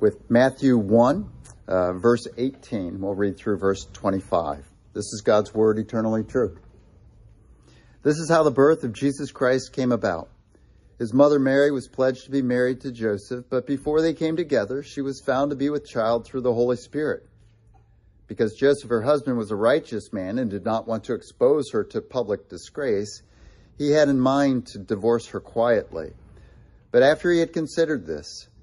with Matthew 1, uh, verse 18. We'll read through verse 25. This is God's word eternally true. This is how the birth of Jesus Christ came about. His mother Mary was pledged to be married to Joseph, but before they came together, she was found to be with child through the Holy Spirit. Because Joseph, her husband, was a righteous man and did not want to expose her to public disgrace, he had in mind to divorce her quietly. But after he had considered this,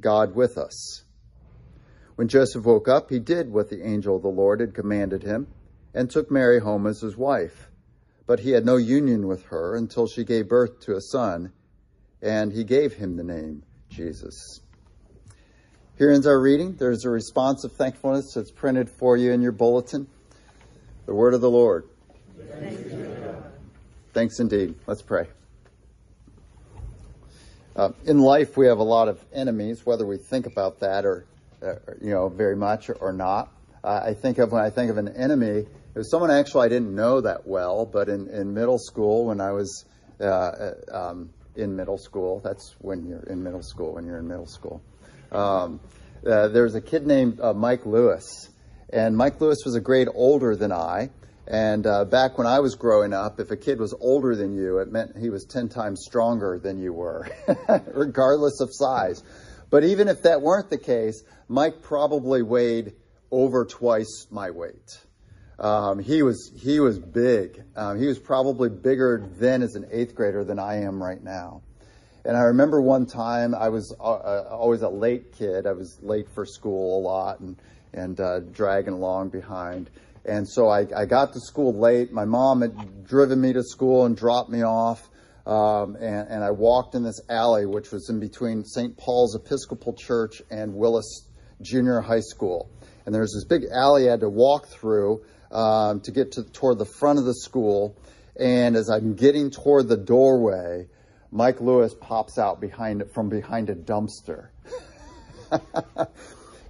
God with us. When Joseph woke up, he did what the angel of the Lord had commanded him and took Mary home as his wife. But he had no union with her until she gave birth to a son, and he gave him the name Jesus. Here ends our reading. There's a response of thankfulness that's printed for you in your bulletin. The word of the Lord. Thanks, Thanks indeed. Let's pray. Uh, in life, we have a lot of enemies, whether we think about that or, uh, you know, very much or, not. Uh, I think of when I think of an enemy, it was someone actually I didn't know that well, but in, in middle school, when I was uh, uh, um, in middle school, that's when you're in middle school, when you're in middle school. Um, uh, there was a kid named Mike Lewis, and Mike Lewis was a grade older than I. And uh, back when I was growing up, if a kid was older than you, it meant he was 10 times stronger than you were, regardless of size. But even if that weren't the case, Mike probably weighed over twice my weight. Um, he was he was big. Um, he was probably bigger then as an eighth grader than I am right now. And I remember one time I was uh, uh always a late kid. I was late for school a lot and and uh, dragging along behind. And so I, I got to school late. My mom had driven me to school and dropped me off. Um, and, and, I walked in this alley, which was in between St. Paul's Episcopal Church and Willis Junior High School. And there was this big alley I had to walk through um, to get to toward the front of the school. And as I'm getting toward the doorway, Mike Lewis pops out behind from behind a dumpster.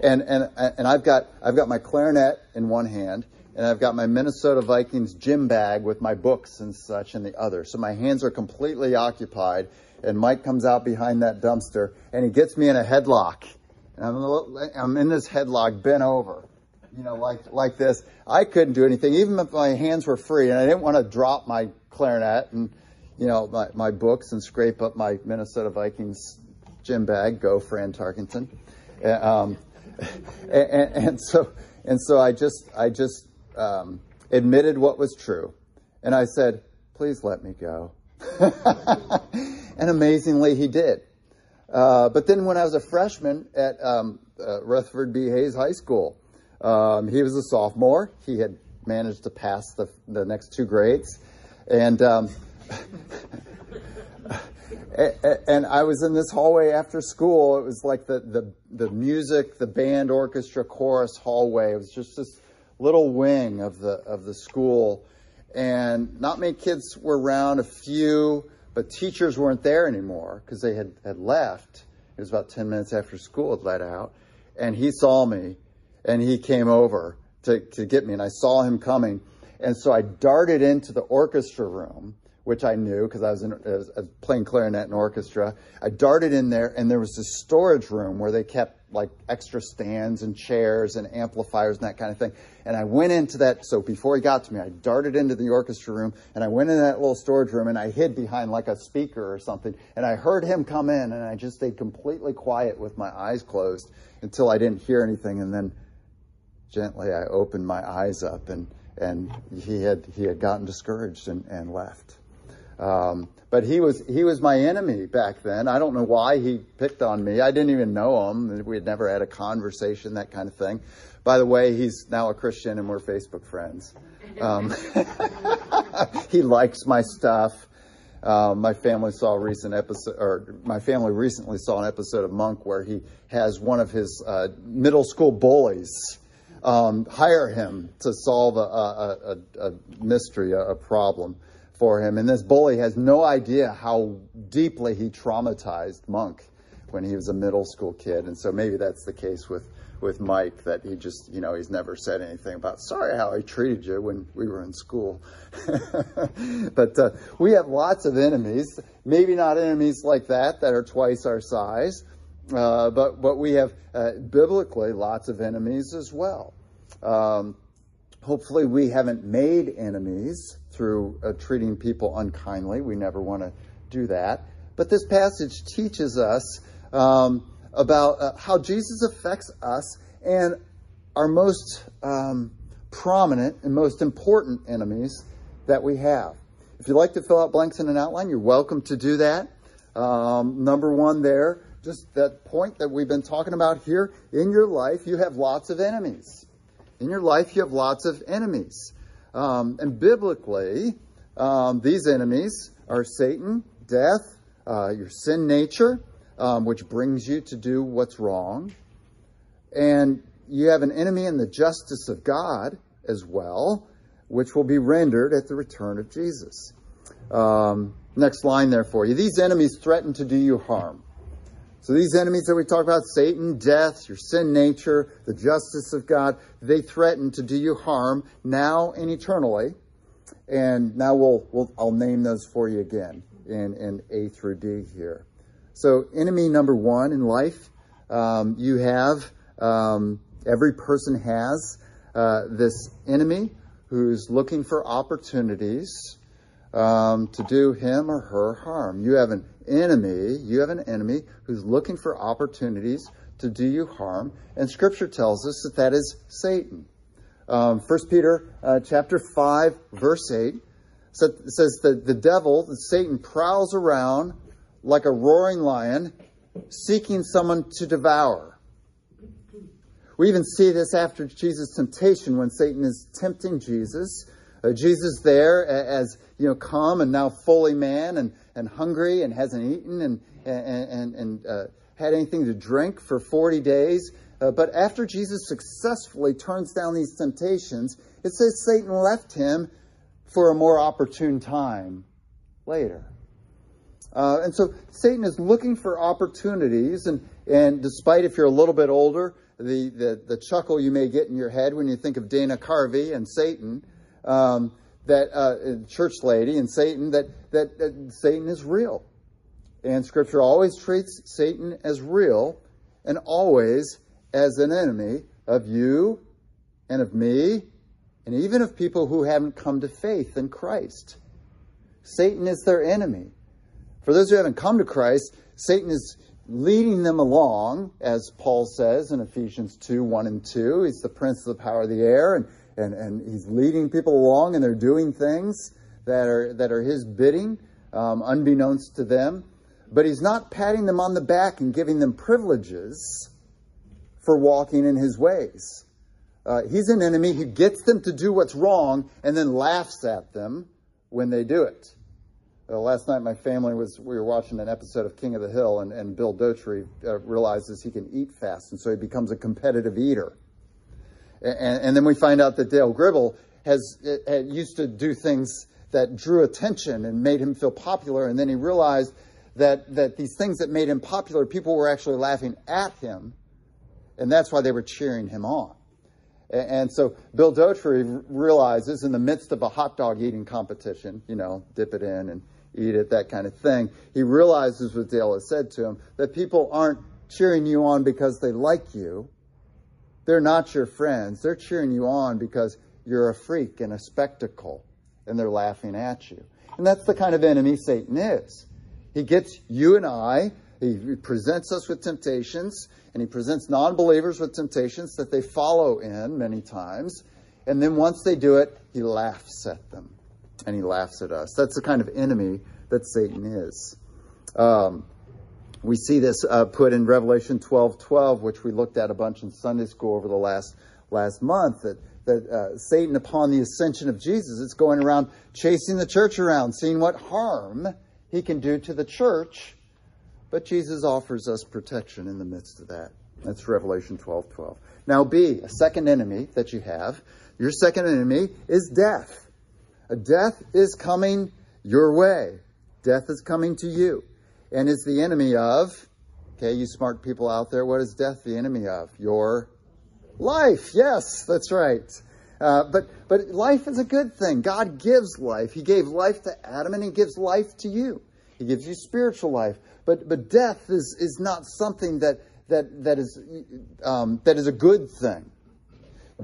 and and and I've got I've got my clarinet in one hand and I've got my Minnesota Vikings gym bag with my books and such and the other. So my hands are completely occupied, and Mike comes out behind that dumpster, and he gets me in a headlock. And I'm, I'm in this headlock, bent over, you know, like like this. I couldn't do anything, even if my hands were free, and I didn't want to drop my clarinet and you know my, my books and scrape up my Minnesota Vikings gym bag. Go, Fran Tarkenton. Um, and, and so and so I just I just um, admitted what was true. And I said, please let me go. and amazingly, he did. Uh, but then when I was a freshman at um, uh, Rutherford B. Hayes High School, um, he was a sophomore. He had managed to pass the, the next two grades. And, um, and I was in this hallway after school. It was like the, the, the music, the band, orchestra, chorus hallway. It was just this little wing of the of the school, and not many kids were around. A few, but teachers weren't there anymore because they had had left. It was about ten minutes after school had let out, and he saw me, and he came over to to get me, and I saw him coming, and so I darted into the orchestra room which I knew because I was, in, playing clarinet in orchestra. I darted in there, and there was this storage room where they kept like extra stands and chairs and amplifiers and that kind of thing. And I went into that. So before he got to me, I darted into the orchestra room, and I went in that little storage room, and I hid behind like a speaker or something. And I heard him come in, and I just stayed completely quiet with my eyes closed until I didn't hear anything, and then gently I opened my eyes up, and and he had he had gotten discouraged and, and left. Um, but he was he was my enemy back then. I don't know why he picked on me. I didn't even know him. We had never had a conversation, that kind of thing. By the way, he's now a Christian and we're Facebook friends. Um, he likes my stuff. Uh, my family saw a recent episode, or my family recently saw an episode of Monk where he has one of his uh, middle school bullies um, hire him to solve a, a, a, a mystery, a, problem for him. And this bully has no idea how deeply he traumatized Monk when he was a middle school kid. And so maybe that's the case with, with Mike, that he just, you know, he's never said anything about, sorry how I treated you when we were in school. but uh, we have lots of enemies, maybe not enemies like that, that are twice our size. Uh, but but we have uh, biblically lots of enemies as well. Um, hopefully, we haven't made enemies through uh, treating people unkindly. We never want to do that. But this passage teaches us um, about uh, how Jesus affects us and our most um, prominent and most important enemies that we have. If you'd like to fill out blanks in an outline, you're welcome to do that. Um, number one, there, just that point that we've been talking about here. In your life, you have lots of enemies. In your life, you have lots of enemies. Um, and biblically, um, these enemies are Satan, death, uh, your sin nature, um, which brings you to do what's wrong. And you have an enemy in the justice of God as well, which will be rendered at the return of Jesus. Um, next line there for you. These enemies threaten to do you harm. So these enemies that we talk about, Satan, death, your sin nature, the justice of God, they threaten to do you harm now and eternally. And now we'll, we'll I'll name those for you again in, in A through D here. So enemy number one in life, um, you have, um, every person has uh, this enemy who's looking for opportunities um, to do him or her harm. You have an enemy, you have an enemy who's looking for opportunities to do you harm, and Scripture tells us that that is Satan. Um, 1 Peter uh, chapter 5, verse 8 says that the devil, Satan, prowls around like a roaring lion, seeking someone to devour. We even see this after Jesus' temptation when Satan is tempting Jesus. Uh, Jesus there as, you know, calm and now fully man and, and hungry and hasn't eaten and, and, and, and uh, had anything to drink for 40 days. Uh, but after Jesus successfully turns down these temptations, it says Satan left him for a more opportune time later. Uh, and so Satan is looking for opportunities, and, and despite if you're a little bit older, the, the, the chuckle you may get in your head when you think of Dana Carvey and Satan, um, that uh, church lady and Satan, that, that, that Satan is real. And Scripture always treats Satan as real and always as an enemy of you and of me and even of people who haven't come to faith in Christ. Satan is their enemy. For those who haven't come to Christ, Satan is leading them along, as Paul says in Ephesians 2 1 and 2. He's the prince of the power of the air, and and, and he's leading people along and they're doing things that are, that are his bidding, um, unbeknownst to them. But he's not patting them on the back and giving them privileges for walking in his ways. Uh, he's an enemy who gets them to do what's wrong and then laughs at them when they do it. Uh, last night, my family was, we were watching an episode of King of the Hill, and, and Bill Dauterive uh, realizes he can eat fast, and so he becomes a competitive eater. And, and then we find out that Dale Gribble has, uh, had used to do things that drew attention and made him feel popular. And then he realized that, that these things that made him popular, people were actually laughing at him. And that's why they were cheering him on. And so Bill Dauterive realizes in the midst of a hot dog eating competition, you know, dip it in and eat it, that kind of thing, he realizes what Dale has said to him, that people aren't cheering you on because they like you. They're not your friends. They're cheering you on because you're a freak and a spectacle, and they're laughing at you. And that's the kind of enemy Satan is. He gets you and I, he presents us with temptations, and he presents non believers with temptations that they follow in many times. And then once they do it, he laughs at them and he laughs at us. That's the kind of enemy that Satan is. Um, we see this uh, put in Revelation 12 12, which we looked at a bunch in Sunday school over the last, last month, that, that uh, Satan, upon the ascension of Jesus, is going around chasing the church around, seeing what harm he can do to the church, but Jesus offers us protection in the midst of that. That's Revelation 12 12. Now, B, a second enemy that you have. Your second enemy is death. A death is coming your way. Death is coming to you and is the enemy of, okay, you smart people out there, what is death the enemy of? Your life. Yes, that's right. Uh, but but life is a good thing. God gives life. He gave life to Adam, and He gives life to you. He gives you spiritual life. But but death is is not something that that that is um, that is a good thing.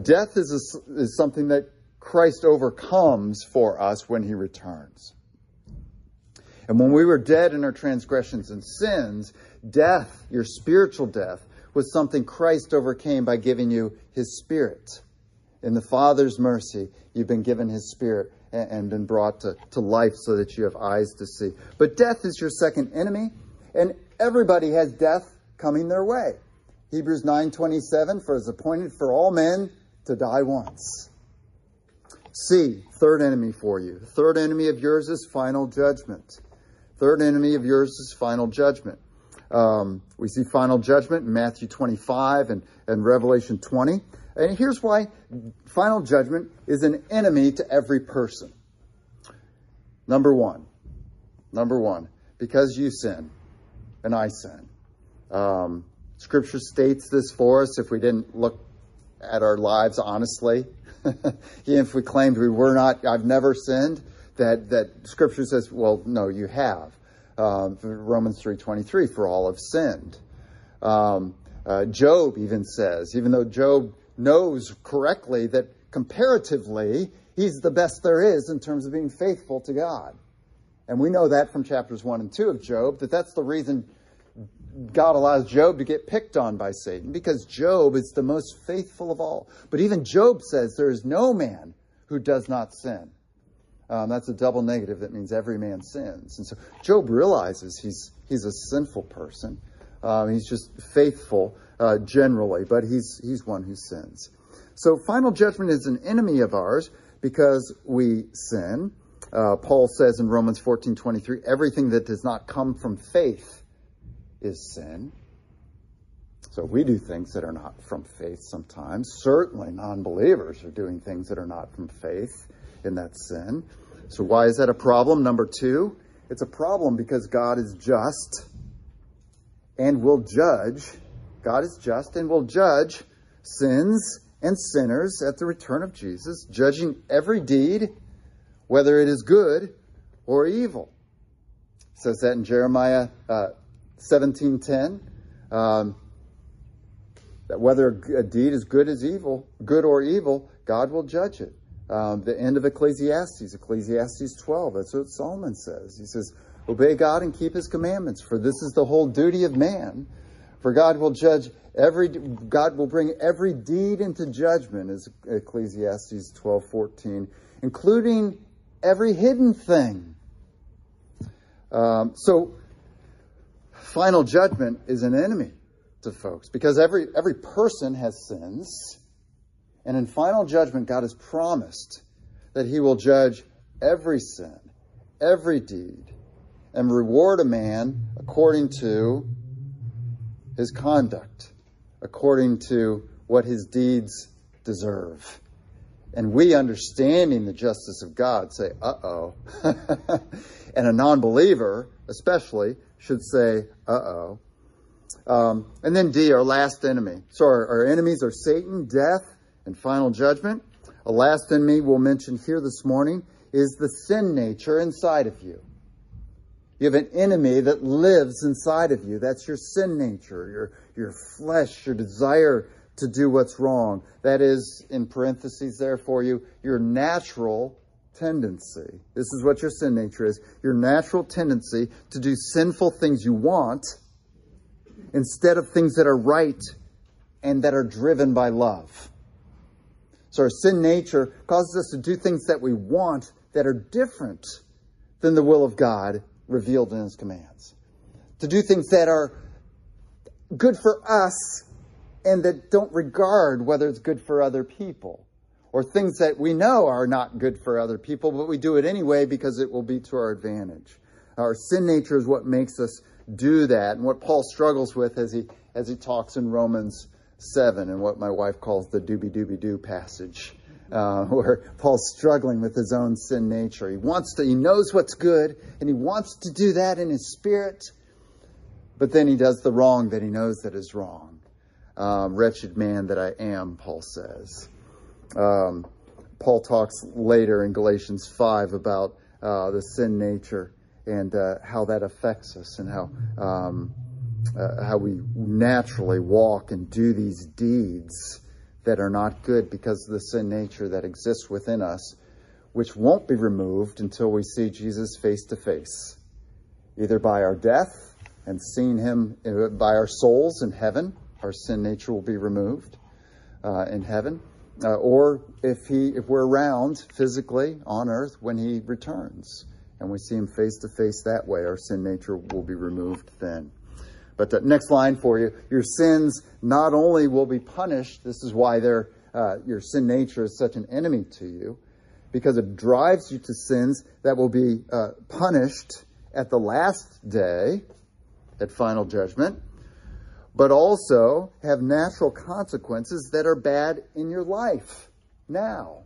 Death is a, is something that Christ overcomes for us when He returns. And when we were dead in our transgressions and sins, death, your spiritual death, was something Christ overcame by giving you His Spirit. In the Father's mercy, you've been given His Spirit and been brought to, to life so that you have eyes to see. But death is your second enemy, and everybody has death coming their way. Hebrews 9:27 for it is appointed for all men to die once. C, third enemy for you. Third enemy of yours is final judgment. Third enemy of yours is final judgment. Um, we see final judgment in Matthew 25 and, and Revelation 20. And here's why final judgment is an enemy to every person. Number one, number one, because you sin and I sin. Um, scripture states this for us if we didn't look at our lives honestly. if we claimed we were not, I've never sinned, that, that scripture says, well, no, you have. Um, Romans 3.23, for all have sinned. Um, uh, Job even says, even though Job knows correctly that comparatively he's the best there is in terms of being faithful to God. And we know that from chapters 1 and 2 of Job, that that's the reason God allows Job to get picked on by Satan, because Job is the most faithful of all. But even Job says there is no man who does not sin. Um, that's a double negative. That means every man sins. And so Job realizes he's, he's a sinful person. Um, he's just faithful uh, generally, but he's, he's one who sins. So final judgment is an enemy of ours because we sin. Uh, Paul says in Romans 14 23, everything that does not come from faith is sin. So we do things that are not from faith sometimes. Certainly, non believers are doing things that are not from faith in that sin. So, why is that a problem? Number two, it's a problem because God is just and will judge. God is just and will judge sins and sinners at the return of Jesus, judging every deed, whether it is good or evil. It says that in Jeremiah uh, 17:10. Um, that whether a deed is good as evil, good or evil, God will judge it. Um, the end of Ecclesiastes, Ecclesiastes 12, that's what Solomon says. He says, Obey God and keep his commandments, for this is the whole duty of man. For God will judge every, God will bring every deed into judgment, as Ecclesiastes 12, 14, including every hidden thing. Um, so, final judgment is an enemy to folks because every, every person has sins. And in final judgment, God has promised that he will judge every sin, every deed, and reward a man according to his conduct, according to what his deeds deserve. And we, understanding the justice of God, say, uh oh. and a non believer, especially, should say, uh oh. Um, and then D, our last enemy. So our, our enemies are Satan, death, and final judgment. A last enemy we'll mention here this morning is the sin nature inside of you. You have an enemy that lives inside of you. That's your sin nature, your, your flesh, your desire to do what's wrong. That is, in parentheses there for you, your natural tendency. This is what your sin nature is your natural tendency to do sinful things you want instead of things that are right and that are driven by love. So our sin nature causes us to do things that we want that are different than the will of God revealed in his commands. To do things that are good for us and that don't regard whether it's good for other people. Or things that we know are not good for other people, but we do it anyway because it will be to our advantage. Our sin nature is what makes us do that, and what Paul struggles with as he as he talks in Romans seven, and what my wife calls the doobie doobie doo passage, uh, where Paul's struggling with his own sin nature. He wants to, he knows what's good, and he wants to do that in his spirit, but then he does the wrong that he knows that is wrong. Um, wretched man that I am, Paul says. Um, Paul talks later in Galatians 5 about uh, the sin nature and uh, how that affects us and how um, uh, how we naturally walk and do these deeds that are not good because of the sin nature that exists within us, which won't be removed until we see Jesus face to face, either by our death and seeing Him uh, by our souls in heaven. Our sin nature will be removed uh, in heaven, uh, or if he if we're around physically on earth when He returns and we see Him face to face that way, our sin nature will be removed then. But the next line for you your sins not only will be punished, this is why uh, your sin nature is such an enemy to you, because it drives you to sins that will be uh, punished at the last day, at final judgment, but also have natural consequences that are bad in your life now.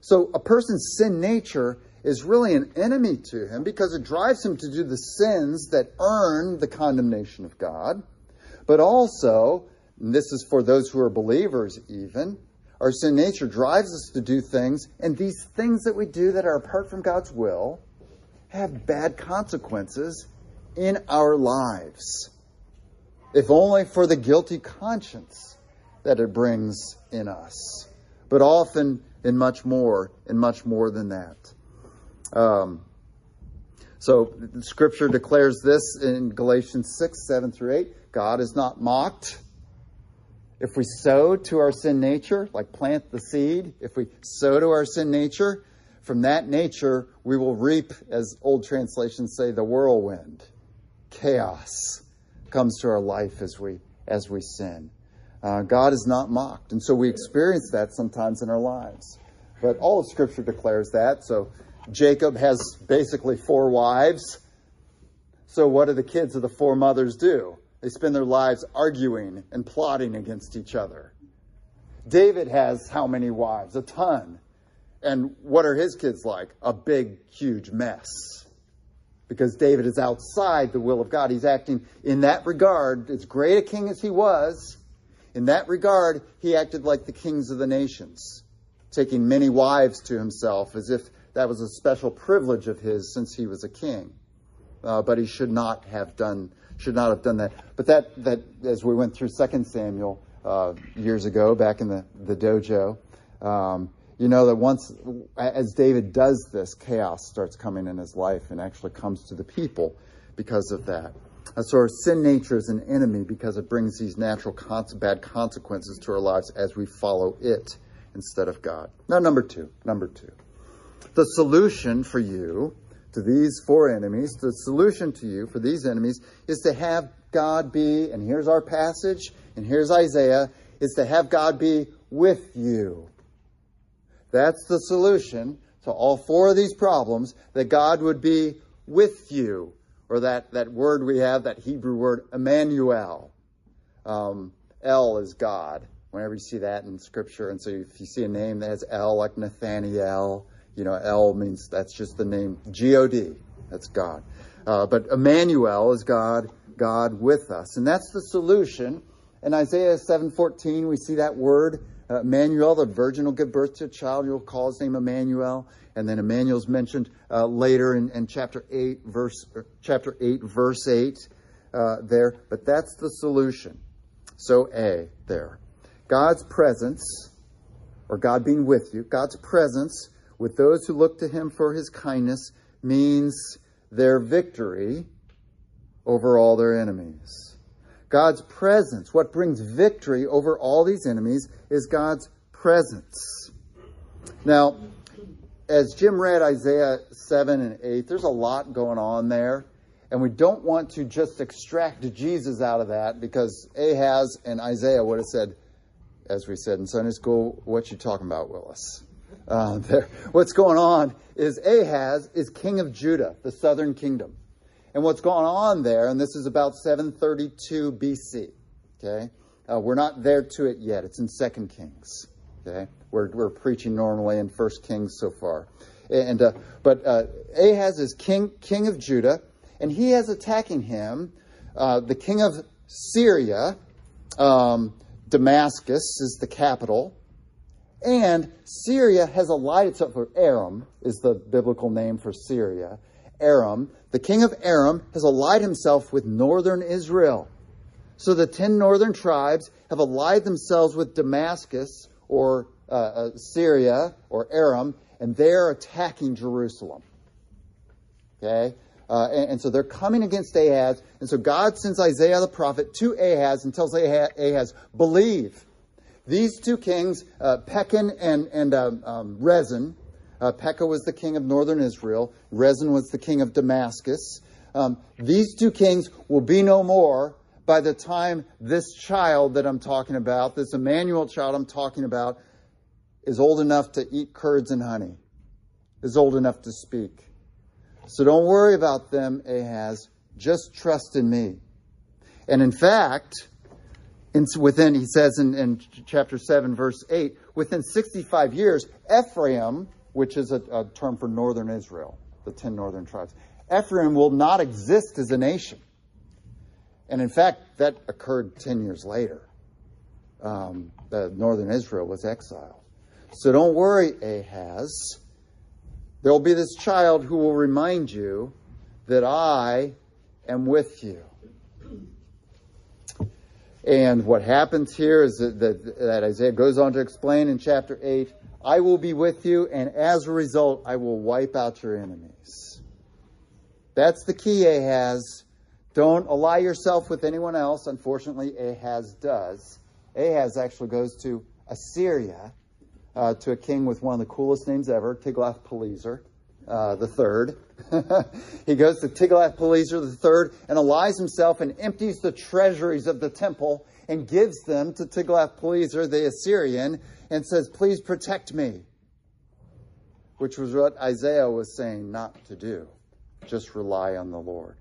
So a person's sin nature is really an enemy to him because it drives him to do the sins that earn the condemnation of God. But also, this is for those who are believers even, our sin nature drives us to do things, and these things that we do that are apart from God's will have bad consequences in our lives. If only for the guilty conscience that it brings in us, but often in much more, in much more than that. Um, so scripture declares this in Galatians 6, 7 through 8. God is not mocked. If we sow to our sin nature, like plant the seed, if we sow to our sin nature, from that nature we will reap, as old translations say, the whirlwind. Chaos comes to our life as we as we sin. Uh, God is not mocked, and so we experience that sometimes in our lives. But all of Scripture declares that. So Jacob has basically four wives. So, what do the kids of the four mothers do? They spend their lives arguing and plotting against each other. David has how many wives? A ton. And what are his kids like? A big, huge mess. Because David is outside the will of God. He's acting in that regard, as great a king as he was, in that regard, he acted like the kings of the nations, taking many wives to himself as if that was a special privilege of his since he was a king. Uh, but he should not have done should not have done that. But that that as we went through Second Samuel uh, years ago, back in the the dojo, um, you know that once as David does this, chaos starts coming in his life and actually comes to the people because of that. Uh, so our sin nature is an enemy because it brings these natural cons- bad consequences to our lives as we follow it instead of God. Now, number two, number two. The solution for you to these four enemies, the solution to you for these enemies is to have God be, and here's our passage, and here's Isaiah, is to have God be with you. That's the solution to all four of these problems, that God would be with you. Or that, that word we have, that Hebrew word, Emmanuel. Um, El is God, whenever you see that in Scripture. And so if you see a name that has El, like Nathaniel, you know, El means that's just the name. G-O-D, that's God. Uh, but Emmanuel is God, God with us. And that's the solution. In Isaiah 7.14, we see that word, uh, Emmanuel, the virgin will give birth to a child. You'll call his name Emmanuel. And then Emmanuel's mentioned uh, later in, in, chapter 8, verse, uh, chapter 8, verse 8 uh, there. But that's the solution. So A there. God's presence, or God being with you, God's presence with those who look to him for his kindness means their victory over all their enemies. God's presence, what brings victory over all these enemies, is God's presence. Now, as Jim read Isaiah 7 and 8, there's a lot going on there. And we don't want to just extract Jesus out of that because Ahaz and Isaiah would have said, as we said in Sunday school, what you talking about, Willis? Uh, there, what's going on is Ahaz is king of Judah, the southern kingdom. And what's going on there, and this is about 732 BC, okay? Uh, we're not there to it yet. It's in Second Kings, okay? We're, we're preaching normally in First Kings so far. And, uh, but uh, Ahaz is king, king of Judah, and he has attacking him uh, the king of Syria, um, Damascus is the capital, and Syria has allied itself, with Aram is the biblical name for Syria. Aram, the king of Aram, has allied himself with northern Israel. So the ten northern tribes have allied themselves with Damascus, or uh, uh, Syria, or Aram, and they're attacking Jerusalem. Okay? Uh, and, and, so they're coming against Ahaz. And so God sends Isaiah the prophet to Ahaz and tells Ahaz, Ahaz, believe. These two kings, uh, Pekah and, and um, um, Rezin, uh, Pekah was the king of northern Israel, Rezin was the king of Damascus. Um, these two kings will be no more by the time this child that I'm talking about, this Emmanuel child I'm talking about, is old enough to eat curds and honey, is old enough to speak. So don't worry about them, Ahaz. Just trust in me. And in fact, in, within, he says in, in, chapter 7, verse 8, within 65 years, Ephraim, which is a, a term for northern Israel, the 10 northern tribes, Ephraim will not exist as a nation. And in fact, that occurred 10 years later. Um, northern Israel was exiled. So don't worry, Ahaz. There will be this child who will remind you that I am with you. And what happens here is that, that, that, Isaiah goes on to explain in chapter 8 I will be with you, and as a result, I will wipe out your enemies. That's the key, Ahaz. Don't ally yourself with anyone else. Unfortunately, Ahaz does. Ahaz actually goes to Assyria uh, to a king with one of the coolest names ever, Tiglath-Pileser uh, the third. he goes to Tiglath-Pileser the third and allies himself and empties the treasuries of the temple and gives them to Tiglath-Pileser the Assyrian and says, "Please protect me." Which was what Isaiah was saying not to do. Just rely on the Lord.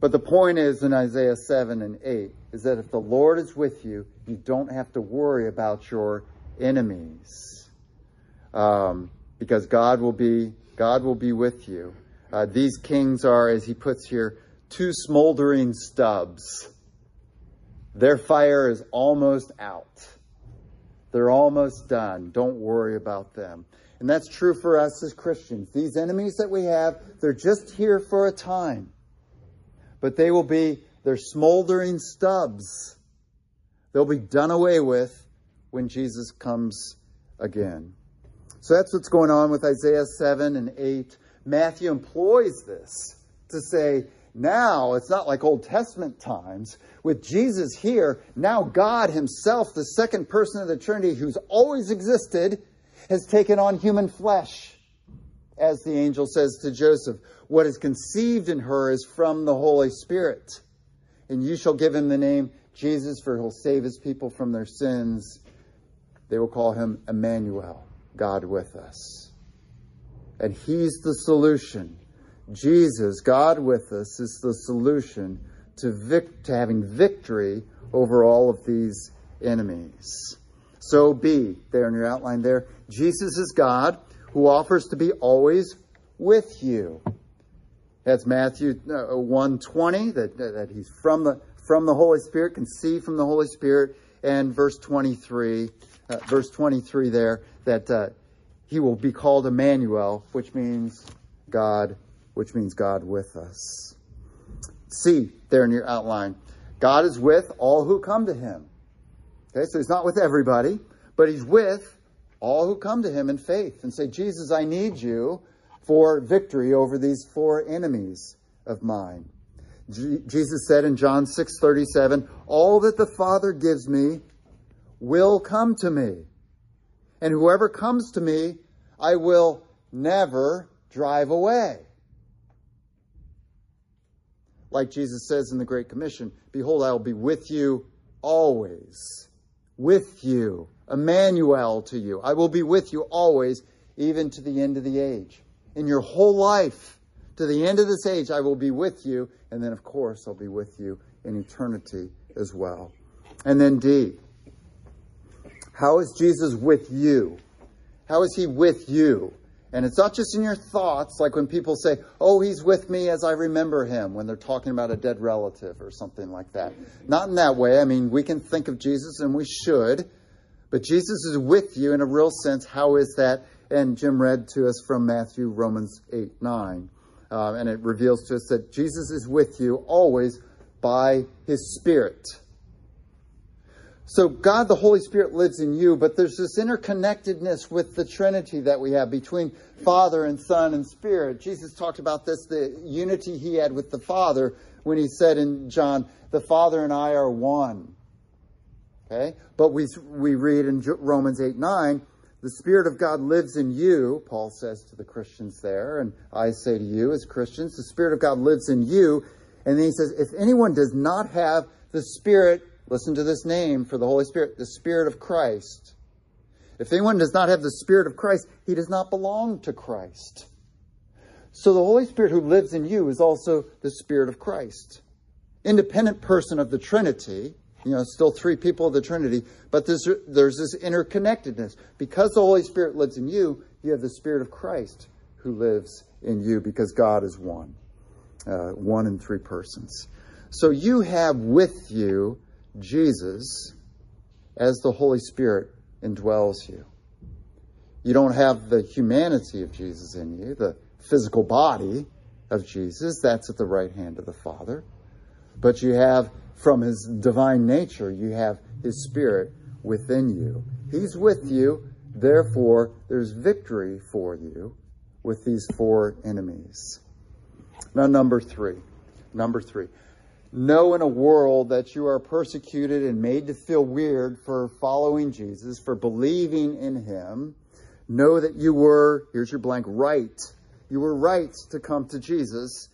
But the point is in Isaiah 7 and 8 is that if the Lord is with you, you don't have to worry about your enemies. Um, because God will be God will be with you. Uh, these kings are, as he puts here, two smoldering stubs. Their fire is almost out. They're almost done. Don't worry about them. And that's true for us as Christians. These enemies that we have, they're just here for a time. But they will be, they're smoldering stubs. They'll be done away with when Jesus comes again. So that's what's going on with Isaiah 7 and 8. Matthew employs this to say, now it's not like Old Testament times. With Jesus here, now God Himself, the second person of the Trinity who's always existed, has taken on human flesh. As the angel says to Joseph, what is conceived in her is from the Holy Spirit. And you shall give him the name Jesus, for he'll save his people from their sins. They will call him Emmanuel. God with us. And He's the solution. Jesus, God with us, is the solution to, vic- to having victory over all of these enemies. So be, there in your outline there, Jesus is God who offers to be always with you. That's Matthew uh, 120, that, that he's from the, from the Holy Spirit, can see from the Holy Spirit, and verse 23, uh, verse 23 there, that uh, he will be called Emmanuel, which means God, which means God with us. See there in your outline, God is with all who come to him. Okay, so he's not with everybody, but he's with all who come to him in faith and say, Jesus, I need you for victory over these four enemies of mine. Jesus said in John 6 37, All that the Father gives me will come to me. And whoever comes to me, I will never drive away. Like Jesus says in the Great Commission, Behold, I will be with you always. With you Emmanuel to you. I will be with you always, even to the end of the age. In your whole life, to the end of this age, I will be with you. And then, of course, I'll be with you in eternity as well. And then D. How is Jesus with you? How is he with you? And it's not just in your thoughts, like when people say, Oh, he's with me as I remember him, when they're talking about a dead relative or something like that. Not in that way. I mean, we can think of Jesus and we should, but Jesus is with you in a real sense. How is that? And Jim read to us from Matthew, Romans 8, 9. Uh, and it reveals to us that Jesus is with you always by his Spirit. So God, the Holy Spirit, lives in you, but there's this interconnectedness with the Trinity that we have between Father and Son and Spirit. Jesus talked about this, the unity he had with the Father when he said in John, the Father and I are one. Okay? But we, we read in Romans 8 9, the Spirit of God lives in you, Paul says to the Christians there, and I say to you as Christians, the Spirit of God lives in you. And then he says, if anyone does not have the Spirit Listen to this name for the Holy Spirit, the Spirit of Christ. If anyone does not have the Spirit of Christ, he does not belong to Christ. So the Holy Spirit who lives in you is also the Spirit of Christ. Independent person of the Trinity, you know, still three people of the Trinity, but there's, there's this interconnectedness. Because the Holy Spirit lives in you, you have the Spirit of Christ who lives in you because God is one, uh, one in three persons. So you have with you Jesus as the Holy Spirit indwells you. You don't have the humanity of Jesus in you, the physical body of Jesus, that's at the right hand of the Father. But you have, from his divine nature, you have his Spirit within you. He's with you, therefore, there's victory for you with these four enemies. Now, number three. Number three know in a world that you are persecuted and made to feel weird for following Jesus, for believing in him, know that you were, here's your blank, right. You were right to come to Jesus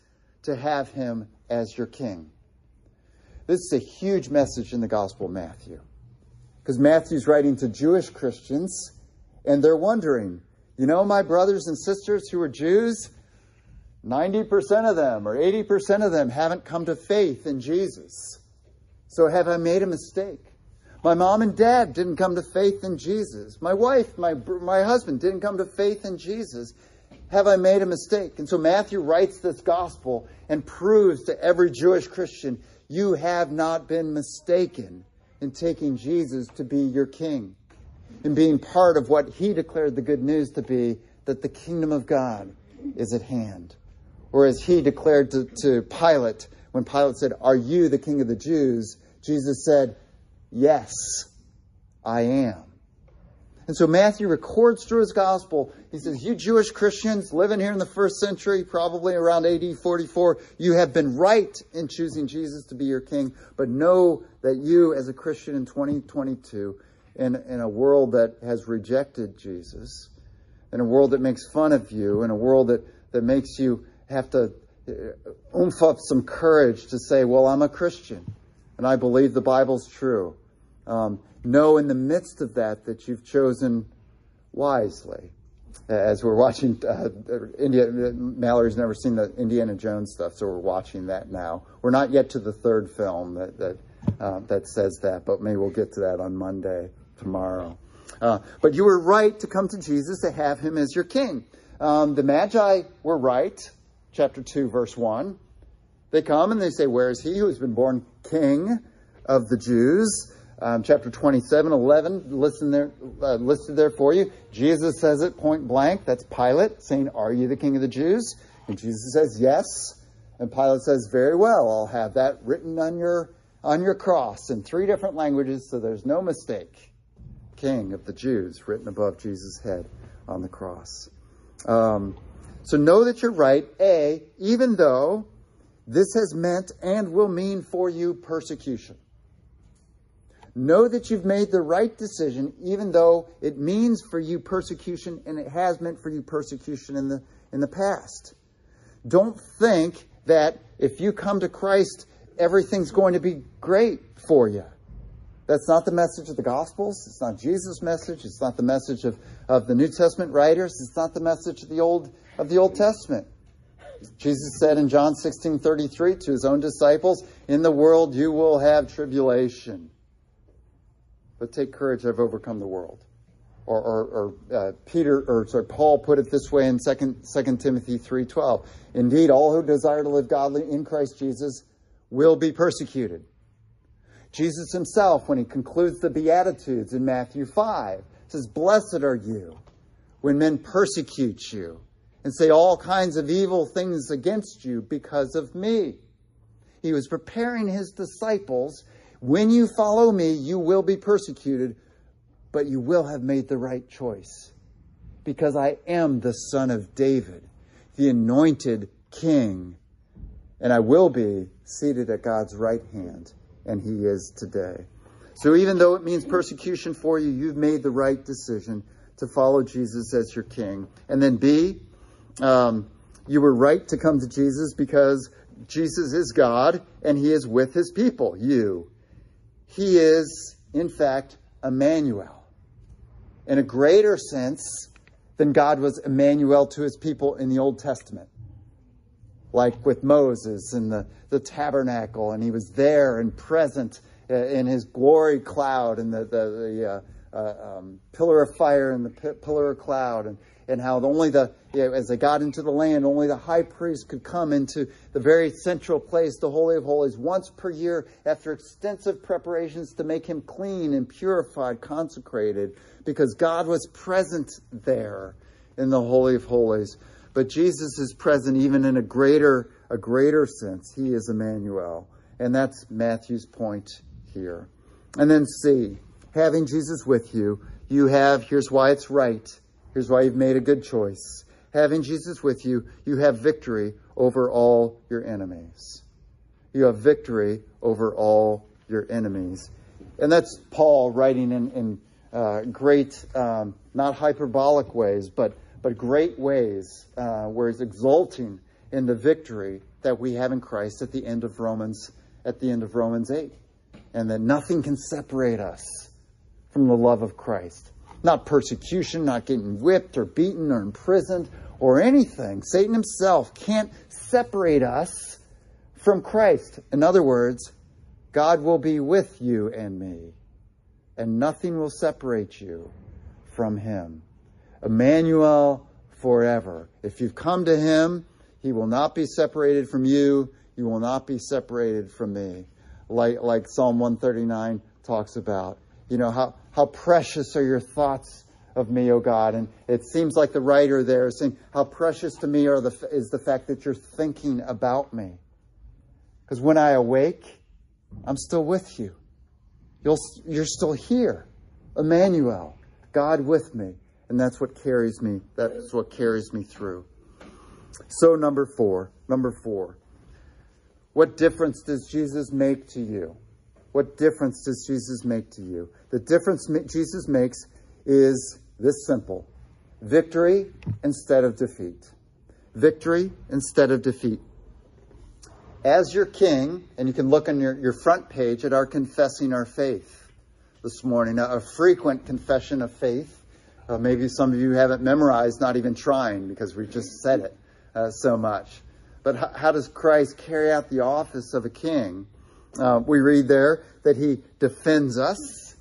to have him as your king. This is a huge message in the Gospel of Matthew. Because Matthew's writing to Jewish Christians, and they're wondering, you know, my brothers and sisters who are Jews, 90% of them or 80% of them haven't come to faith in Jesus. So have I made a mistake? My mom and dad didn't come to faith in Jesus. My wife, my, my husband didn't come to faith in Jesus. Have I made a mistake? And so Matthew writes this gospel and proves to every Jewish Christian, you have not been mistaken in taking Jesus to be your king, in being part of what he declared the good news to be that the kingdom of God is at hand. Or as he declared to, to Pilate, when Pilate said, Are you the king of the Jews? Jesus said, Yes, I am. And so Matthew records through his gospel, he says, You Jewish Christians living here in the first century, probably around AD 44, you have been right in choosing Jesus to be your king, but know that you, as a Christian in 2022, in, in a world that has rejected Jesus, in a world that makes fun of you, in a world that, that makes you have to uh, oomph up some courage to say, well, I'm a Christian and I believe the Bible's true. Um, know in the midst of that that you've chosen wisely. As we're watching, uh, India, Mallory's never seen the Indiana Jones stuff, so we're watching that now. We're not yet to the third film that that, uh, that says that, but maybe we'll get to that on Monday tomorrow. Uh, but you were right to come to Jesus to have him as your king. Um, the Magi were right chapter 2, verse 1. They come and they say, Where is he who has been born king of the Jews? Um, chapter 27, 11, listen there, uh, listed there for you. Jesus says it point blank. That's Pilate saying, Are you the king of the Jews? And Jesus says, Yes. And Pilate says, Very well, I'll have that written on your, on your cross in three different languages so there's no mistake. King of the Jews, written above Jesus' head on the cross. Um, so know that you're right, A, even though this has meant and will mean for you persecution. Know that you've made the right decision, even though it means for you persecution and it has meant for you persecution in the, in the past. Don't think that if you come to Christ, everything's going to be great for you. That's not the message of the Gospels. It's not Jesus' message. It's not the message of, of the New Testament writers. It's not the message of the Old of the Old Testament. Jesus said in John 16 33 to his own disciples, In the world you will have tribulation. But take courage, I've overcome the world. Or, or, or uh, Peter, or sorry, Paul put it this way in 2, 2 Timothy 3.12. Indeed, all who desire to live godly in Christ Jesus will be persecuted. Jesus himself, when he concludes the Beatitudes in Matthew 5, says, Blessed are you when men persecute you and say all kinds of evil things against you because of me. He was preparing his disciples. When you follow me, you will be persecuted, but you will have made the right choice because I am the son of David, the anointed king, and I will be seated at God's right hand, and he is today. So even though it means persecution for you, you've made the right decision to follow Jesus as your king. And then B, um, you were right to come to Jesus because Jesus is God and he is with his people, you. He is, in fact, Emmanuel. In a greater sense than God was Emmanuel to his people in the Old Testament. Like with Moses in the, the tabernacle, and he was there and present uh, in his glory cloud and the, the, the uh, uh, um, pillar of fire and the p- pillar of cloud. And and how only the, you know, as they got into the land, only the high priest could come into the very central place, the Holy of Holies, once per year after extensive preparations to make him clean and purified, consecrated, because God was present there in the Holy of Holies. But Jesus is present even in a greater, a greater sense. He is Emmanuel. And that's Matthew's point here. And then C, having Jesus with you, you have, here's why it's right Here's why you've made a good choice. Having Jesus with you, you have victory over all your enemies. You have victory over all your enemies. And that's Paul writing in, in uh, great, um, not hyperbolic ways, but, but great ways uh, where he's exulting in the victory that we have in Christ at the end of Romans, at the end of Romans 8. And that nothing can separate us from the love of Christ. Not persecution, not getting whipped or beaten or imprisoned or anything. Satan himself can't separate us from Christ. In other words, God will be with you and me, and nothing will separate you from him. Emmanuel forever. If you've come to him, he will not be separated from you. You will not be separated from me. Like, like Psalm 139 talks about. You know, how, how precious are your thoughts of me, O God. And it seems like the writer there is saying, How precious to me are the, is the fact that you're thinking about me. Because when I awake, I'm still with you. You'll, you're still here. Emmanuel, God with me. And that's what carries me. That's what carries me through. So, number four. Number four. What difference does Jesus make to you? What difference does Jesus make to you? The difference Jesus makes is this simple victory instead of defeat. Victory instead of defeat. As your king, and you can look on your, your front page at our confessing our faith this morning, a, a frequent confession of faith. Uh, maybe some of you haven't memorized, not even trying, because we just said it uh, so much. But how, how does Christ carry out the office of a king? Uh, we read there that he defends us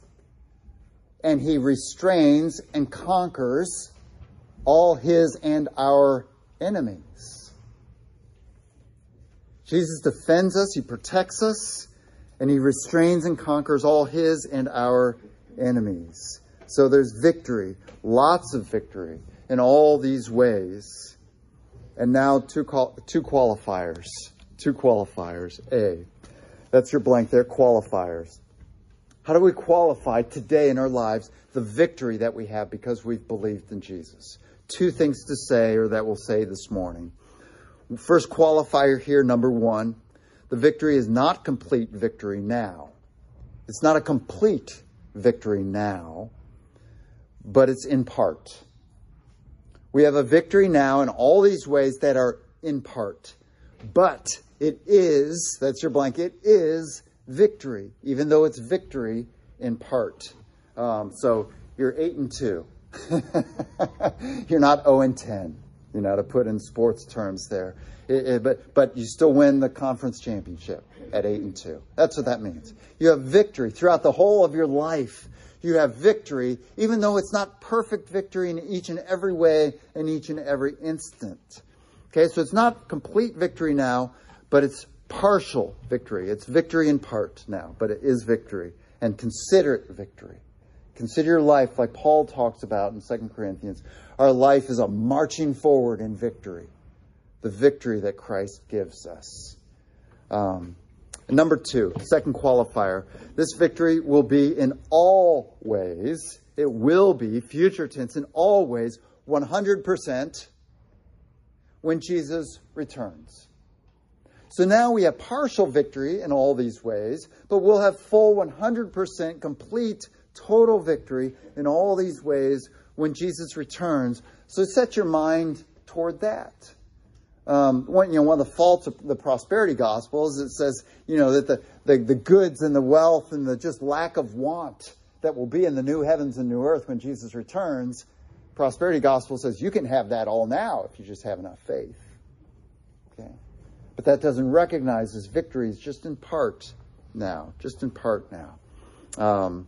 and he restrains and conquers all his and our enemies. Jesus defends us, he protects us, and he restrains and conquers all his and our enemies. So there's victory, lots of victory in all these ways. And now two, qual- two qualifiers. Two qualifiers. A. That's your blank there, qualifiers. How do we qualify today in our lives the victory that we have because we've believed in Jesus? Two things to say, or that we'll say this morning. First qualifier here, number one, the victory is not complete victory now. It's not a complete victory now, but it's in part. We have a victory now in all these ways that are in part, but it is, that's your blanket, is victory, even though it's victory in part. Um, so you're eight and two. you're not 0 and 10, you know, to put in sports terms there. It, it, but but you still win the conference championship at eight and two. That's what that means. You have victory throughout the whole of your life. You have victory, even though it's not perfect victory in each and every way in each and every instant. Okay, so it's not complete victory now, but it's partial victory. It's victory in part now, but it is victory and consider it victory. Consider your life like Paul talks about in 2 Corinthians. Our life is a marching forward in victory, the victory that Christ gives us. Um, number two, second qualifier. This victory will be in all ways, it will be, future tense, in all ways, 100% when Jesus returns. So now we have partial victory in all these ways, but we'll have full 100% complete total victory in all these ways when Jesus returns. So set your mind toward that. Um, one, you know, one of the faults of the prosperity gospel is it says, you know, that the, the, the goods and the wealth and the just lack of want that will be in the new heavens and new earth when Jesus returns, prosperity gospel says you can have that all now if you just have enough faith. Okay. But that doesn't recognize his victories just in part now, just in part now. Um,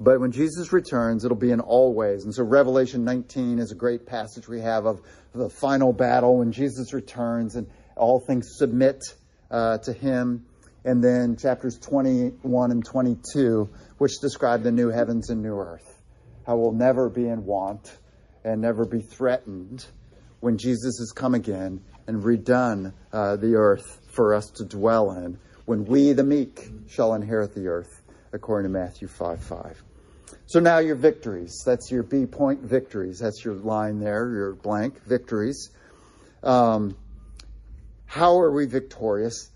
but when Jesus returns, it'll be in all ways. And so Revelation 19 is a great passage we have of the final battle when Jesus returns and all things submit uh, to him. And then chapters 21 and 22, which describe the new heavens and new earth. How we'll never be in want and never be threatened when Jesus has come again and redone uh, the earth for us to dwell in, when we, the meek, shall inherit the earth, according to Matthew 5 5. So now your victories. That's your B point victories. That's your line there, your blank victories. Um, how are we victorious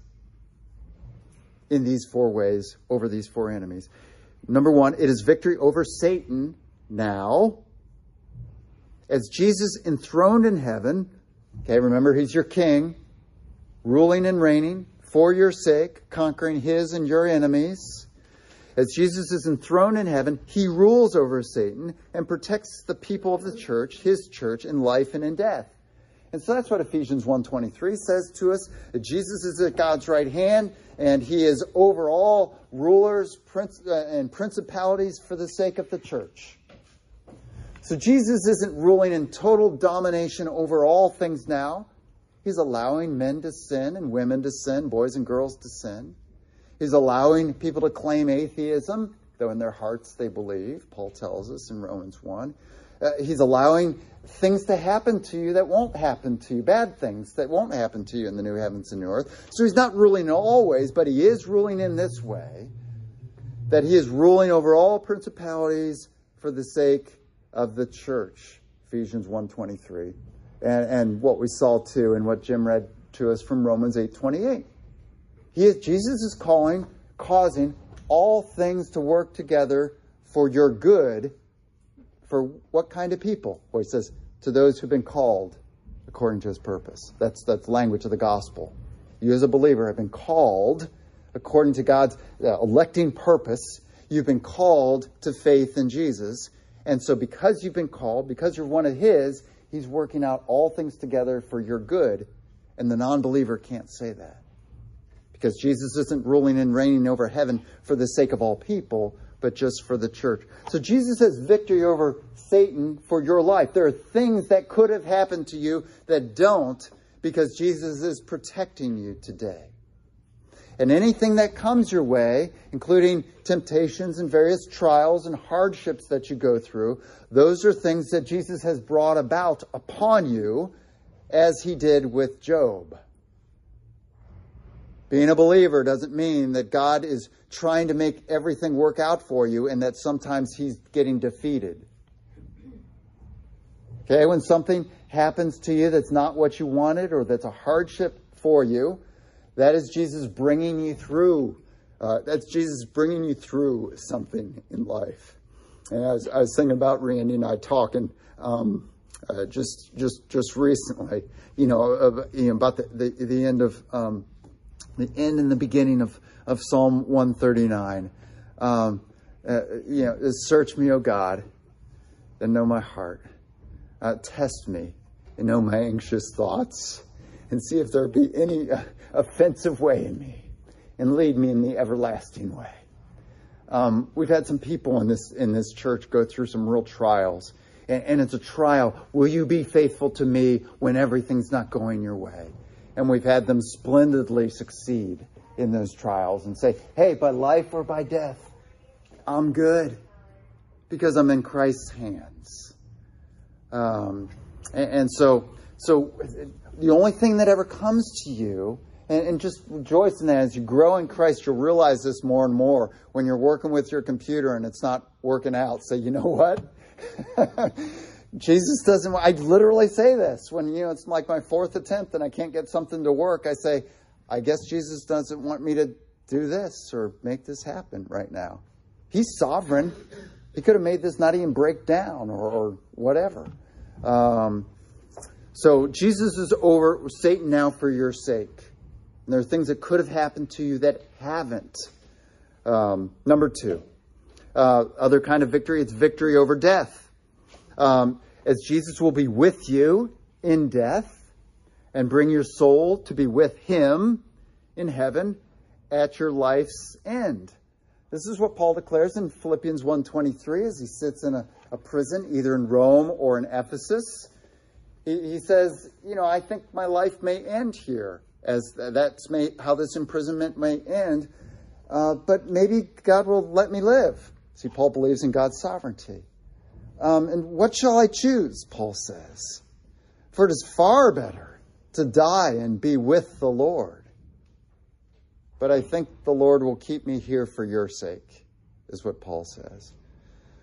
in these four ways over these four enemies? Number one, it is victory over Satan now. As Jesus enthroned in heaven, okay, remember he's your king, ruling and reigning for your sake, conquering his and your enemies. As Jesus is enthroned in heaven, he rules over Satan and protects the people of the church, his church, in life and in death. And so that's what Ephesians 1.23 says to us. That Jesus is at God's right hand, and he is over all rulers uh, and principalities for the sake of the church. So Jesus isn't ruling in total domination over all things now. He's allowing men to sin and women to sin, boys and girls to sin. He's allowing people to claim atheism, though in their hearts they believe, Paul tells us in Romans 1. Uh, he's allowing things to happen to you that won't happen to you, bad things that won't happen to you in the new heavens and new earth. So he's not ruling always, but he is ruling in this way that he is ruling over all principalities for the sake of the church. Ephesians 1.23. And, and what we saw too and what Jim read to us from Romans 8.28. He is, Jesus is calling, causing all things to work together for your good. For what kind of people? Well, he says, to those who've been called according to his purpose. That's, that's language of the gospel. You as a believer have been called according to God's uh, electing purpose. You've been called to faith in Jesus. And so because you've been called, because you're one of his, he's working out all things together for your good. And the non-believer can't say that because Jesus isn't ruling and reigning over heaven for the sake of all people, but just for the church. So Jesus has victory over Satan for your life. There are things that could have happened to you that don't because Jesus is protecting you today. And anything that comes your way, including temptations and various trials and hardships that you go through, those are things that Jesus has brought about upon you as he did with Job. Being a believer doesn't mean that God is trying to make everything work out for you and that sometimes he's getting defeated. Okay, when something happens to you that's not what you wanted or that's a hardship for you, that is Jesus bringing you through. Uh, that's Jesus bringing you through something in life. And I was, I was thinking about Randy and I talking um, uh, just just just recently, you know, of, you know about the, the, the end of um, the end and the beginning of, of Psalm 139. Um, Uh, you know, search me, O God, and know my heart. Uh, test me and know my anxious thoughts, and see if there be any uh, offensive way in me, and lead me in the everlasting way. Um, we've had some people in this in this church go through some real trials, and, and it's a trial. Will you be faithful to me when everything's not going your way? And we've had them splendidly succeed in those trials and say, "Hey, by life or by death, I'm good because I'm in Christ's hands." Um, and, and so, so the only thing that ever comes to you and, and, just rejoice in that as you grow in Christ, you'll realize this more and more when you're working with your computer and it's not working out. Say, you know what? Jesus doesn't. I literally say this when you know it's like my fourth attempt and I can't get something to work. I say, I guess Jesus doesn't want me to do this or make this happen right now. He's sovereign. He could have made this not even break down or, or whatever. Um, so Jesus is over Satan now for your sake. And there are things that could have happened to you that haven't. Um, number two, uh, other kind of victory, it's victory over death. Um, as Jesus will be with you in death and bring your soul to be with him in heaven at your life's end. This is what Paul declares in Philippians 1.23 as he sits in a, a prison, either in Rome or in Ephesus. He, he says, you know, I think my life may end here as that's may, how this imprisonment may end. Uh, but maybe God will let me live. See, Paul believes in God's sovereignty. Um, and what shall I choose? Paul says. For it is far better to die and be with the Lord. But I think the Lord will keep me here for your sake, is what Paul says.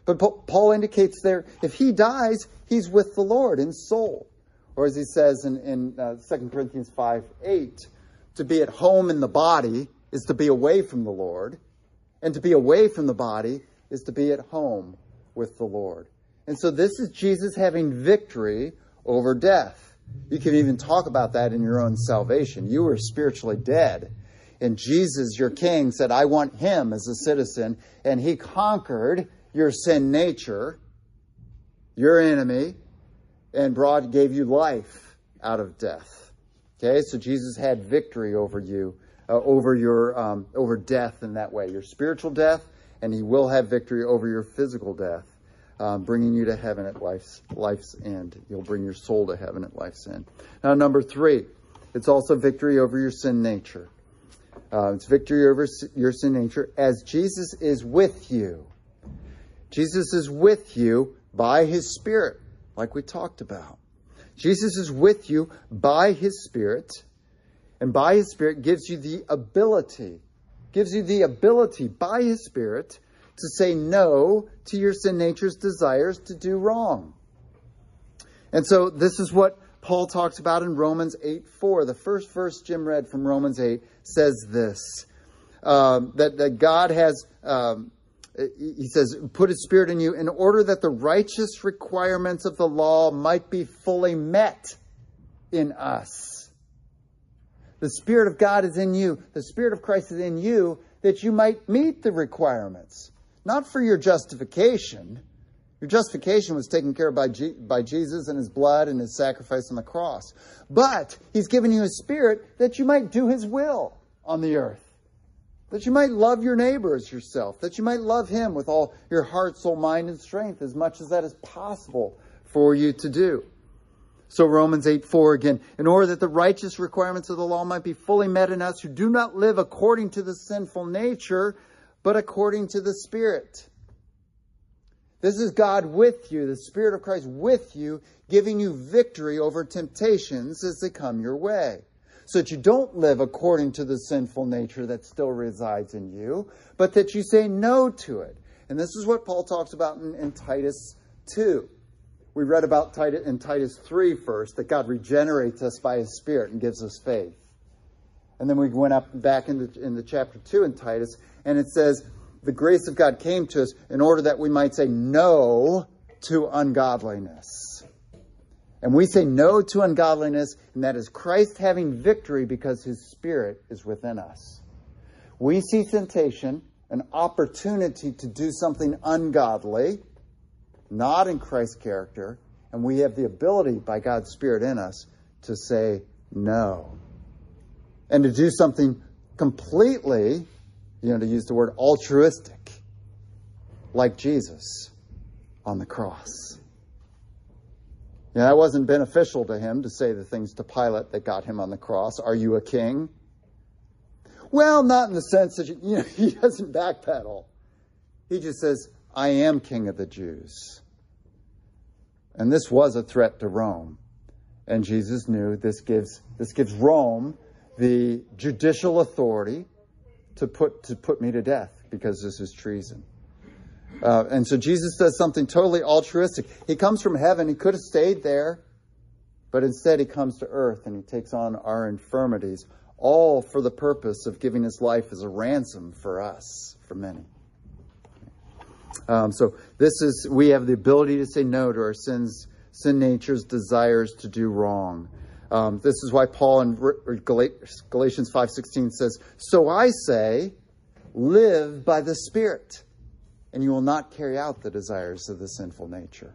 But Paul indicates there, if he dies, he's with the Lord in soul. Or as he says in, in uh, 2 Corinthians 5 8, to be at home in the body is to be away from the Lord, and to be away from the body is to be at home with the Lord. And so this is Jesus having victory over death. You can even talk about that in your own salvation. You were spiritually dead. And Jesus, your king, said, I want him as a citizen. And he conquered your sin nature, your enemy, and brought, gave you life out of death. Okay, so Jesus had victory over you, uh, over your, um, over death in that way, your spiritual death, and he will have victory over your physical death, um, bringing you to heaven at life's life's end. You'll bring your soul to heaven at life's end. Now, number three, it's also victory over your sin nature. Uh, it's victory over your sin nature as Jesus is with you. Jesus is with you by his Spirit like we talked about. Jesus is with you by his Spirit, and by his Spirit gives you the ability, gives you the ability by his Spirit to say no to your sin nature's desires to do wrong. And so this is what Paul talks about in Romans 8 4. The first verse Jim read from Romans 8 says this um, that, that God has um, Uh, he says, put his spirit in you in order that the righteous requirements of the law might be fully met in us. The Spirit of God is in you. The Spirit of Christ is in you that you might meet the requirements. Not for your justification. Your justification was taken care of by, G- by Jesus and his blood and his sacrifice on the cross. But he's given you a spirit that you might do his will on the earth that you might love your neighbor as yourself, that you might love him with all your heart, soul, mind, and strength as much as that is possible for you to do. So Romans 8 4 again, in order that the righteous requirements of the law might be fully met in us who do not live according to the sinful nature, but according to the Spirit. This is God with you, the Spirit of Christ with you, giving you victory over temptations as they come your way so that you don't live according to the sinful nature that still resides in you, but that you say no to it. And this is what Paul talks about in, in Titus 2. We read about Titus in Titus 3 first, that God regenerates us by his Spirit and gives us faith. And then we went up back into, into chapter 2 in Titus, and it says, The grace of God came to us in order that we might say no to ungodliness. And we say no to ungodliness, and that is Christ having victory because his spirit is within us. We see temptation an opportunity to do something ungodly, not in Christ's character, and we have the ability by God's Spirit in us to say no. And to do something completely, you know, to use the word altruistic, like Jesus on the cross. Yeah, that wasn't beneficial to him to say the things to Pilate that got him on the cross. Are you a king? Well, not in the sense that, you know, he doesn't backpedal. He just says, I am king of the Jews. And this was a threat to Rome. And Jesus knew this gives, this gives Rome the judicial authority to put, to put me to death because this is treason. Uh, and so Jesus does something totally altruistic. He comes from heaven. He could have stayed there, but instead he comes to earth and he takes on our infirmities, all for the purpose of giving his life as a ransom for us, for many. Um, so this is we have the ability to say no to our sins, sin nature's desires to do wrong. Um, this is why Paul in Galatians 5:16 says, "So I say, live by the Spirit, and you will not carry out the desires of the sinful nature."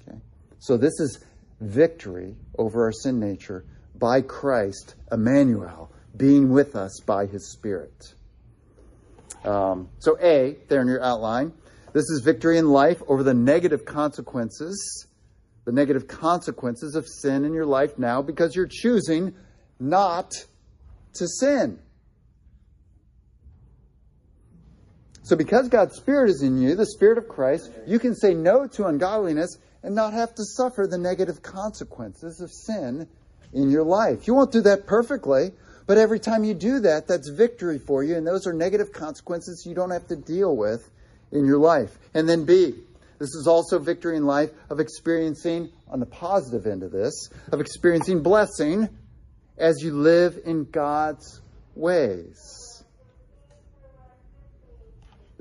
Okay, so this is victory over our sin nature by Christ, Emmanuel, being with us by His Spirit. Um, so A, there in your outline, this is victory in life over the negative consequences, the negative consequences of sin in your life now because you're choosing not to sin. So, because God's Spirit is in you, the Spirit of Christ, you can say no to ungodliness and not have to suffer the negative consequences of sin in your life. You won't do that perfectly, but every time you do that, that's victory for you, and those are negative consequences you don't have to deal with in your life. And then B, this is also victory in life of experiencing, on the positive end of this, of experiencing blessing as you live in God's ways.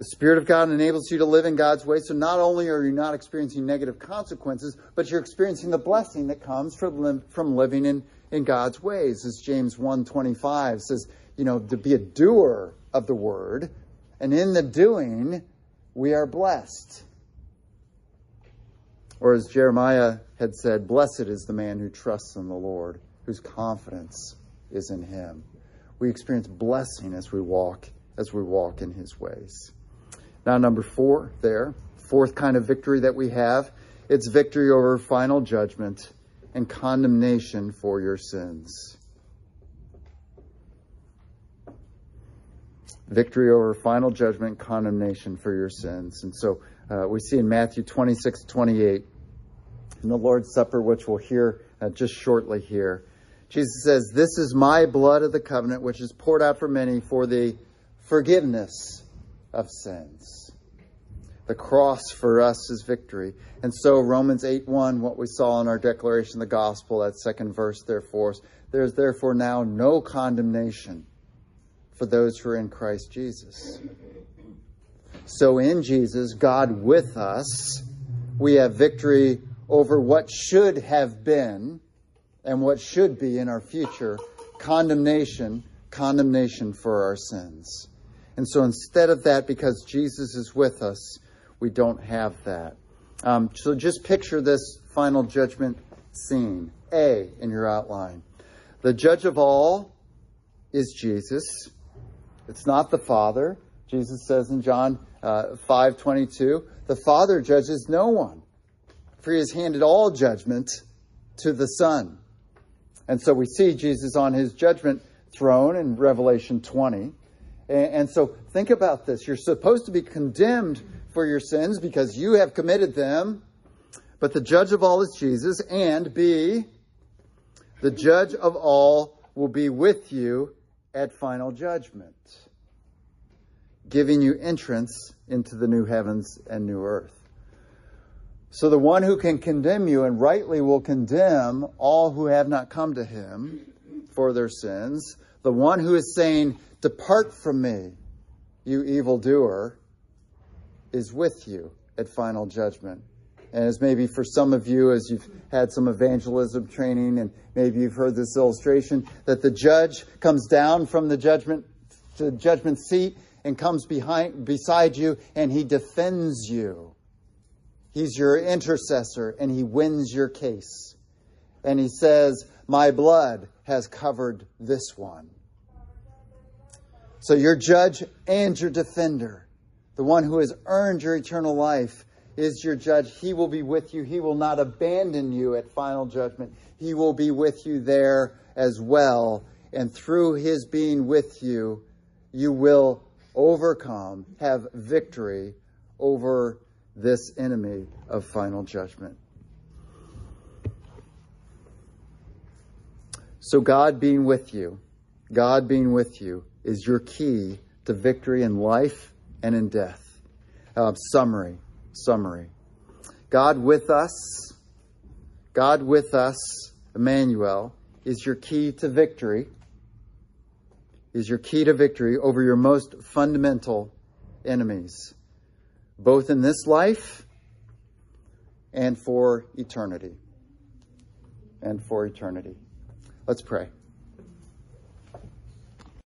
The Spirit of God enables you to live in God's ways, so not only are you not experiencing negative consequences, but you're experiencing the blessing that comes from, from living in, in God's ways. As James 1.25 says, you know, to be a doer of the word, and in the doing, we are blessed. Or as Jeremiah had said, Blessed is the man who trusts in the Lord, whose confidence is in him. We experience blessing as we walk, as we walk in his ways. Now, number four there, fourth kind of victory that we have, it's victory over final judgment and condemnation for your sins. victory over final judgment, condemnation for your sins. And so uh, we see in Matthew 26, 28, in the Lord's Supper, which we'll hear uh, just shortly here, Jesus says, This is my blood of the covenant, which is poured out for many for the forgiveness of sins. The cross for us is victory. And so Romans 8 1, what we saw in our declaration of the gospel, that second verse, therefore, there's therefore now no condemnation for those who are in Christ Jesus. So in Jesus, God with us, we have victory over what should have been and what should be in our future condemnation, condemnation for our sins. And so instead of that, because Jesus is with us, we don't have that. Um, so just picture this final judgment scene. A in your outline. The judge of all is Jesus. It's not the Father. Jesus says in John uh, 5 22, the Father judges no one, for he has handed all judgment to the Son. And so we see Jesus on his judgment throne in Revelation 20. And, and so think about this. You're supposed to be condemned for your sins because you have committed them, but the judge of all is Jesus, and B, the judge of all will be with you at final judgment, giving you entrance into the new heavens and new earth. So the one who can condemn you and rightly will condemn all who have not come to him for their sins, the one who is saying, Depart from me, you evildoer, is with you at final judgment. And as maybe for some of you, as you've had some evangelism training and maybe you've heard this illustration, that the judge comes down from the judgment to the judgment seat and comes behind beside you and he defends you. He's your intercessor and he wins your case. And he says, My blood has covered this one. So your judge and your defender, the one who has earned your eternal life, is your judge. He will be with you. He will not abandon you at final judgment. He will be with you there as well. And through his being with you, you will overcome, have victory over this enemy of final judgment. So, God being with you, God being with you, is your key to victory in life and in death. Uh, summary, summary. God with us, God with us, Emmanuel, is your key to victory, is your key to victory over your most fundamental enemies, both in this life and for eternity. And for eternity. Let's pray.